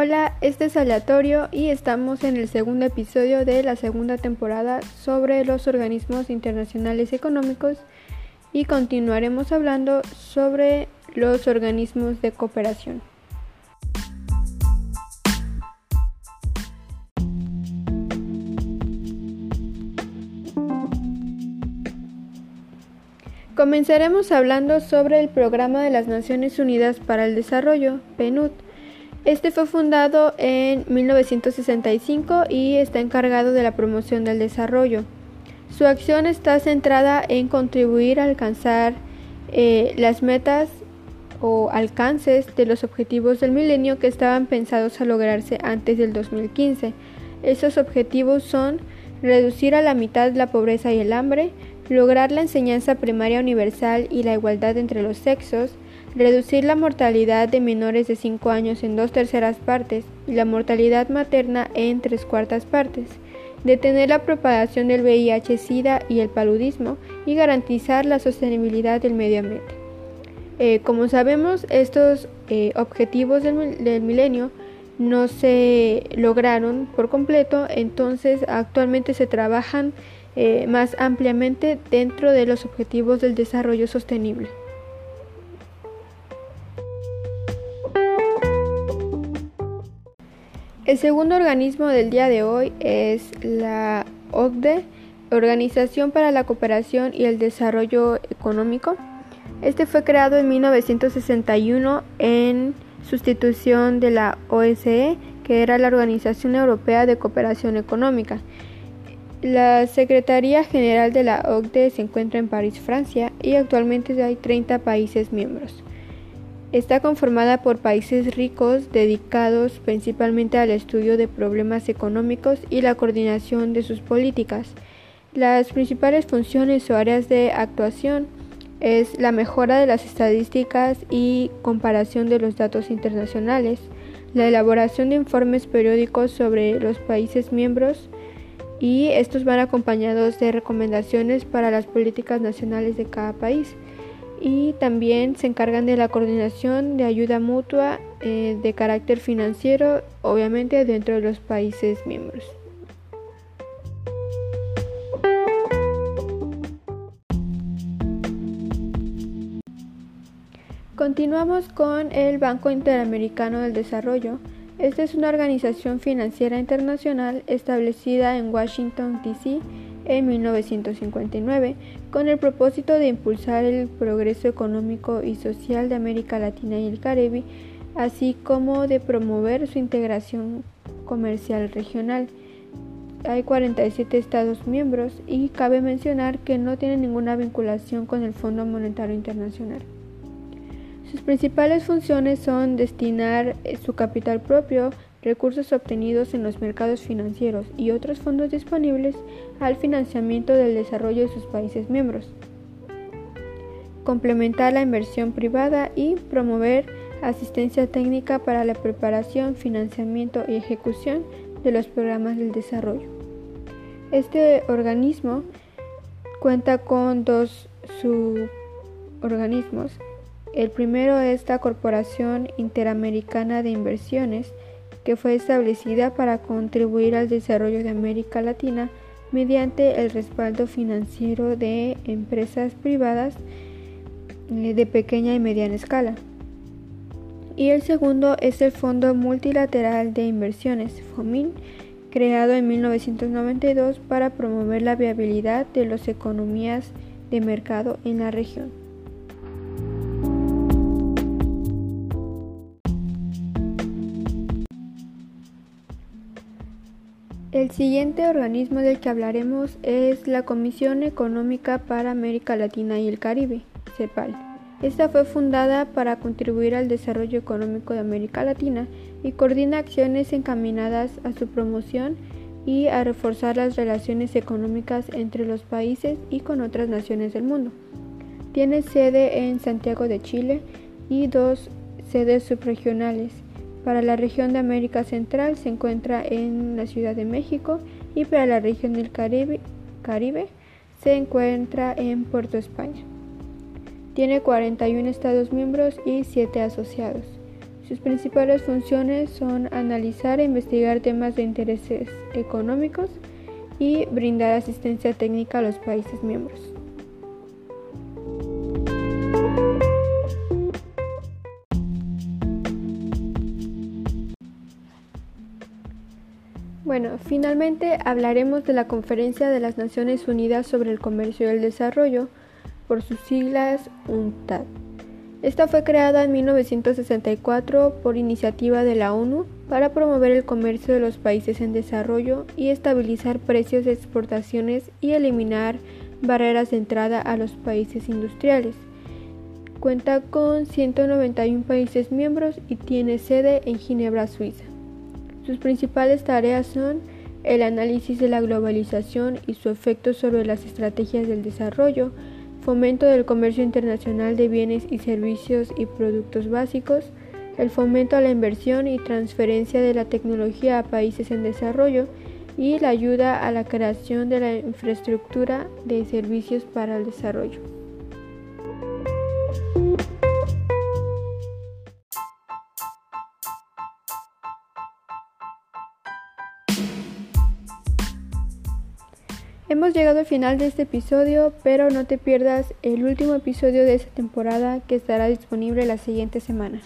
Hola, este es Aleatorio y estamos en el segundo episodio de la segunda temporada sobre los organismos internacionales económicos y continuaremos hablando sobre los organismos de cooperación. Comenzaremos hablando sobre el Programa de las Naciones Unidas para el Desarrollo, PNUD. Este fue fundado en 1965 y está encargado de la promoción del desarrollo. Su acción está centrada en contribuir a alcanzar eh, las metas o alcances de los objetivos del milenio que estaban pensados a lograrse antes del 2015. Esos objetivos son reducir a la mitad la pobreza y el hambre, lograr la enseñanza primaria universal y la igualdad entre los sexos, reducir la mortalidad de menores de 5 años en dos terceras partes y la mortalidad materna en tres cuartas partes, detener la propagación del VIH-Sida y el paludismo y garantizar la sostenibilidad del medio ambiente. Eh, como sabemos, estos eh, objetivos del, milenio no se lograron por completo, entonces actualmente se trabajan eh, más ampliamente dentro de los objetivos del desarrollo sostenible. El segundo organismo del día de hoy es la OCDE, Organización para la Cooperación y el Desarrollo Económico. Este fue creado en 1961 en sustitución de la OSCE, que era la Organización Europea de Cooperación Económica. La Secretaría General de la OCDE se encuentra en París, Francia, y actualmente hay 30 países miembros. Está conformada por países ricos dedicados principalmente al estudio de problemas económicos y la coordinación de sus políticas. Las principales funciones o áreas de actuación es la mejora de las estadísticas y comparación de los datos internacionales, la elaboración de informes periódicos sobre los países miembros, y estos van acompañados de recomendaciones para las políticas nacionales de cada país y también se encargan de la coordinación de ayuda mutua eh, de carácter financiero, obviamente dentro de los países miembros. Continuamos con el Banco Interamericano del Desarrollo, esta es una organización financiera internacional establecida en Washington, D.C. en 1959 con el propósito de impulsar el progreso económico y social de América Latina y el Caribe, así como de promover su integración comercial regional. Hay 47 Estados miembros y cabe mencionar que no tienen ninguna vinculación con el Fondo Monetario Internacional. Sus principales funciones son destinar su capital propio, recursos obtenidos en los mercados financieros y otros fondos disponibles al financiamiento del desarrollo de sus países miembros, complementar la inversión privada y promover asistencia técnica para la preparación, financiamiento y ejecución de los programas del desarrollo. Este organismo cuenta con dos suborganismos el primero es la Corporación Interamericana de Inversiones, que fue establecida para contribuir al desarrollo de América Latina mediante el respaldo financiero de empresas privadas eh, de pequeña y mediana escala. Y el segundo es el Fondo Multilateral de Inversiones, FOMIN, creado en 1992 para promover la viabilidad de las economías de mercado en la región. El siguiente organismo del que hablaremos es la Comisión Económica para América Latina y el Caribe, CEPAL. Esta fue fundada para contribuir al desarrollo económico de América Latina y coordina acciones encaminadas a su promoción y a reforzar las relaciones económicas entre los países y con otras naciones del mundo. Tiene sede en Santiago de Chile y dos sedes subregionales para la región de América Central se encuentra en la Ciudad de México y para la región del Caribe, se encuentra en Puerto España. Tiene 41 Estados miembros y 7 asociados. Sus principales funciones son analizar e investigar temas de intereses económicos y brindar asistencia técnica a los países miembros. Bueno, finalmente hablaremos de la Conferencia de las Naciones Unidas sobre el Comercio y el Desarrollo, por sus siglas UNCTAD. Esta fue creada en 1964 por iniciativa de la ONU para promover el comercio de los países en desarrollo y estabilizar precios de exportaciones y eliminar barreras de entrada a los países industriales. Cuenta con 191 países miembros y tiene sede en Ginebra, Suiza. Sus principales tareas son el análisis de la globalización y su efecto sobre las estrategias del desarrollo, fomento del comercio internacional de bienes y servicios y productos básicos, el fomento a la inversión y transferencia de la tecnología a países en desarrollo y la ayuda a la creación de la infraestructura de servicios para el desarrollo. Hemos llegado al final de este episodio, pero no te pierdas el último episodio de esta temporada que estará disponible la siguiente semana.